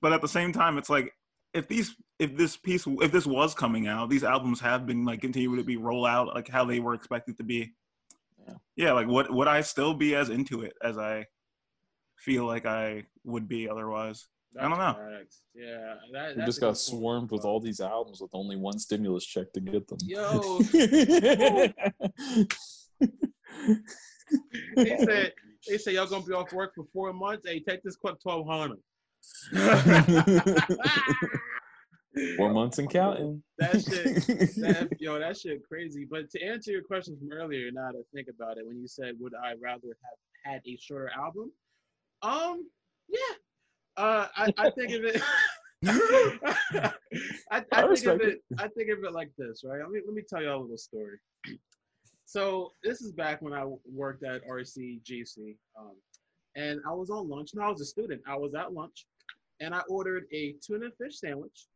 But at the same time, it's like if these if this piece if this was coming out, these albums have been like continuing to be roll out like how they were expected to be. Yeah. Yeah, like what would I still be as into it as I feel like I would be otherwise? I don't know. correct. Yeah, that, we just got good point. swarmed with all these albums with only one stimulus check to get them. Yo, <laughs> they <laughs> said they said y'all gonna be off work for four months. Hey, take this quick twelve hundred. <laughs> Four months and counting. That shit, that, <laughs> yo, that shit crazy. But to answer your question from earlier, now to think about it, when you said would I rather have had a shorter album? Um, yeah. Uh, I, I think of it. I, I, I think of respect it. I think of it like this, right? Let me let me tell you a little story. So this is back when I worked at RCGC, um, and I was on lunch. No, I was a student. I was at lunch, and I ordered a tuna fish sandwich,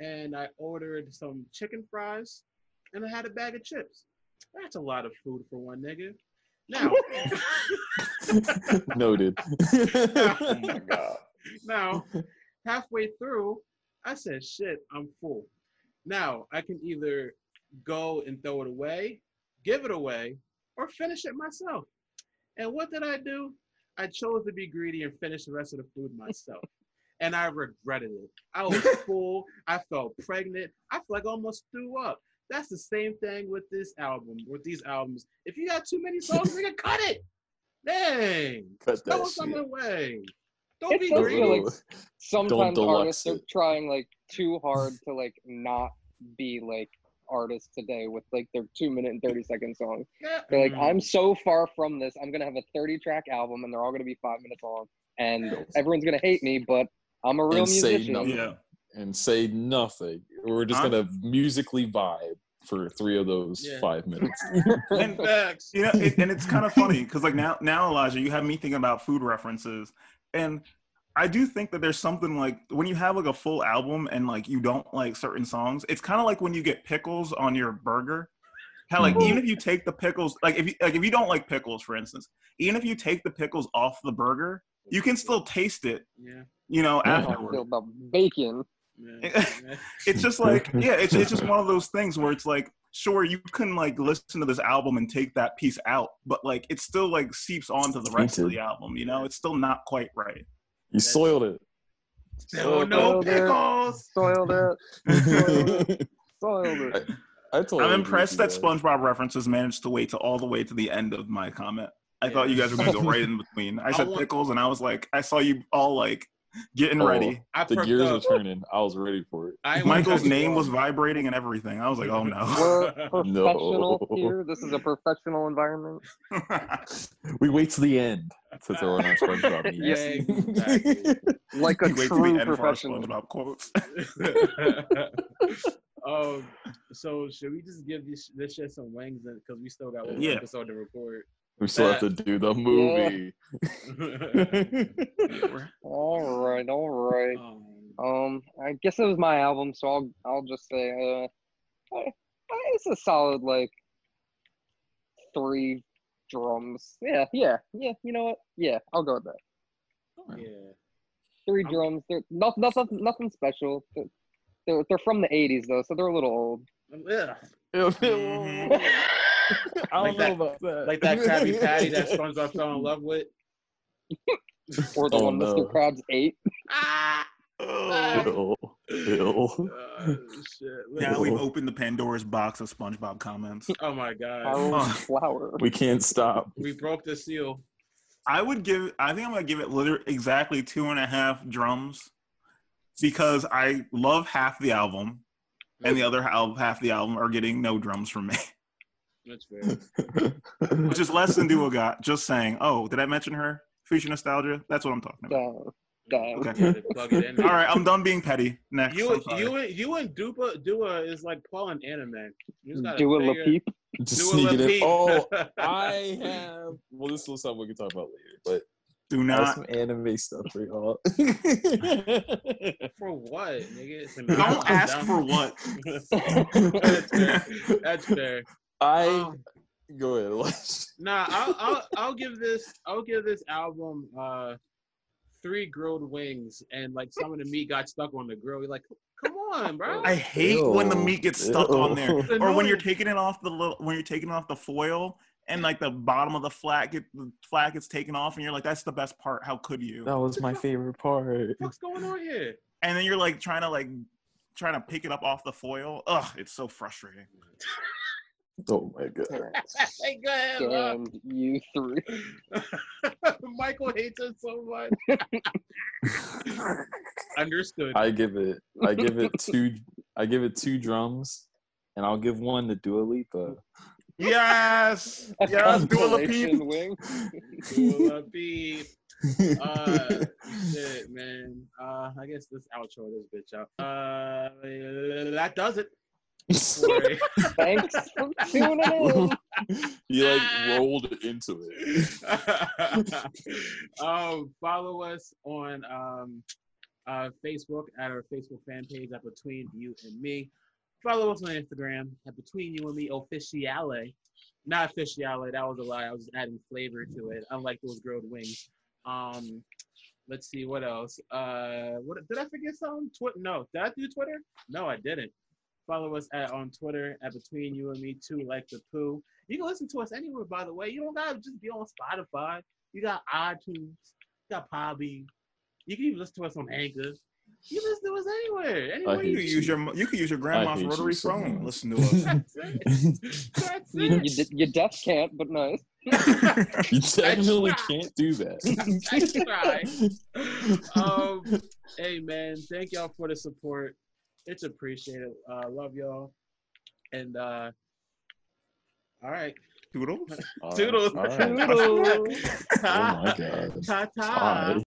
and I ordered some chicken fries, and I had a bag of chips. That's a lot of food for one nigga. Now, <laughs> Noted. Oh my god. now, halfway through, I said, "Shit, I'm full." Now I can either go and throw it away, give it away, or finish it myself. And what did I do? I chose to be greedy and finish the rest of the food myself. <laughs> and I regretted it. I was <laughs> full. I felt pregnant. I feel like I almost threw up. That's the same thing with this album, with these albums. If you got too many songs, nigga, <laughs> cut it. Dang. Cut Throw that something shit. away. Don't It be does feel greedy. like sometimes deluxe artists are trying like too hard to like not be like artists today with like their two minute and 30 second songs. Yeah. They're like, Mm. I'm so far from this. I'm gonna have a 30 track album and they're all gonna be five minutes long. And everyone's gonna hate me, but I'm a real And say musician. nothing. Yeah. and say nothing. We're just gonna musically vibe for three of those Yeah. five minutes. <laughs> And Facts. you know, it, and it's kind of funny because like now, now Elijah, you have me thinking about food references, and I do think that there's something like when you have like a full album and like you don't like certain songs, it's kind of like when you get pickles on your burger. How like Mhm. even if you take the pickles, like if you like if you don't like pickles, for instance, even if you take the pickles off the burger, you can still taste it. Yeah. You know, Yeah. I afterward. feel about bacon. <laughs> It's just like <laughs> yeah it's, it's just one of those things where it's like sure you can like listen to this album and take that piece out but like it still like seeps onto the rest of the album you know it's still not quite right You soiled it. no, no Soiled it. pickles. Soiled it. I, Soiled it. <laughs> I totally i'm impressed with that spongebob references managed to wait to all the way to the end of my comment i thought you guys were going to go right in between <laughs> i said want- pickles and i was like i saw you all like getting Oh. ready I The gears up. are turning. I was ready for it. I <laughs> michael's name was vibrating and everything i was like oh no We're <laughs> professional <laughs> No. here. This is a professional environment. We wait to the end to throw in our SpongeBob memes. Yeah, exactly. Like a We wait to the true end for our professional. spongebob quotes um, so should we just give this this shit some wings because we still got one more Yeah. episode to record? We still have to do the <laughs> movie. <laughs> All right, all right. um, Um, I guess it was my album, so I'll I'll just say, uh, I- I- it's a solid like three drums. Yeah, yeah, yeah. You know what? Yeah, I'll go with that. yeah. 3 I'm- drums. They're not nothing nothing special. They're, they're they're from the '80s though, so they're a little old. Ugh. <laughs> I don't Like know that- about that. Like that Krabby Patty that <laughs> SpongeBob fell in love with. or the Oh, one no. Mr. Krabs ate. Ah! Ew. <laughs> Ew. Uh, <laughs> shit. Now we've Oh. opened the Pandora's box of SpongeBob comments. Oh my god. Harold Oh. Flower. We can't stop. We broke the seal. I would give. I think I'm gonna give it literally exactly two and a half drums because I love half the album, and the other half, half the album are getting no drums from me, That's fair. which is less than Dua got. Just saying. Oh, did I mention her? Future nostalgia. That's what I'm talking about. Damn. Damn. Okay. Had to plug it in. All right, I'm done being petty. Next. You, you, and you and Dua, Dua is like Paul and Anime. You just gotta Do a figure- Lapeep. Just Dua sneaking in. Oh, <laughs> I have. Well, this is something we can talk about later, but Do I have not. some anime stuff for y'all. <laughs> For what, nigga? Don't ask for what. <laughs> That's fair. That's fair. I Um, go ahead. <laughs> Elijah. Nah, I'll, I'll I'll give this I'll give this album uh three grilled wings and like some of the meat got stuck on the grill. You're like, come on, bro. I hate when the meat gets stuck on there, <laughs> or when you're taking it off the little, when you're taking off the foil and like the bottom of the flat get the flat gets taken off, and you're like, that's the best part. How could you? That was my favorite part. What's going on here? and then you're like trying to like trying to pick it up off the foil. Ugh, it's so frustrating. <laughs> Oh my god. <laughs> hey, go ahead. uh, Damn you three. <laughs> Michael hates it so much. <laughs> Understood. I give it. I give it two. I give it two drums, and I'll give one to Dua Lipa. Yes, A yes, Dua constellation Lipa. wing. Dua Lipa. Uh, shit, man. Uh, I guess this outro this bitch out. Uh, that does it. For- <laughs> Thanks for tuning in. <laughs> he like rolled into it. um, <laughs> follow us on um, uh, Facebook at our Facebook fan page at Between You and Me. Follow us on Instagram at Between You and Me Officiale. Not Officiale, that was a lie. I was just adding flavor to it, unlike those grilled wings. Um, let's see what else. Uh, what did I forget something? Twitter? No, did I do Twitter? No, I didn't. Follow us at on Twitter at Between You and Me Too, like the poo. You can listen to us anywhere, by the way. You don't gotta just be on Spotify. You got iTunes, you got Podbean. You can even listen to us on Anchor. You listen to us anywhere. Anywhere You you use your you could use your grandma's hate you rotary so phone. much. Listen to us. <laughs> That's it. That's You, it. you, d- you deaf can't, but nice. <laughs> You definitely can't do that. <laughs> I try. um, hey man, thank y'all for the support. It's appreciated. Uh, love y'all. And uh, all right. Toodles. <laughs> All right, Toodles. all right. Toodles. <laughs> Oh my god. Ta ta. Bye.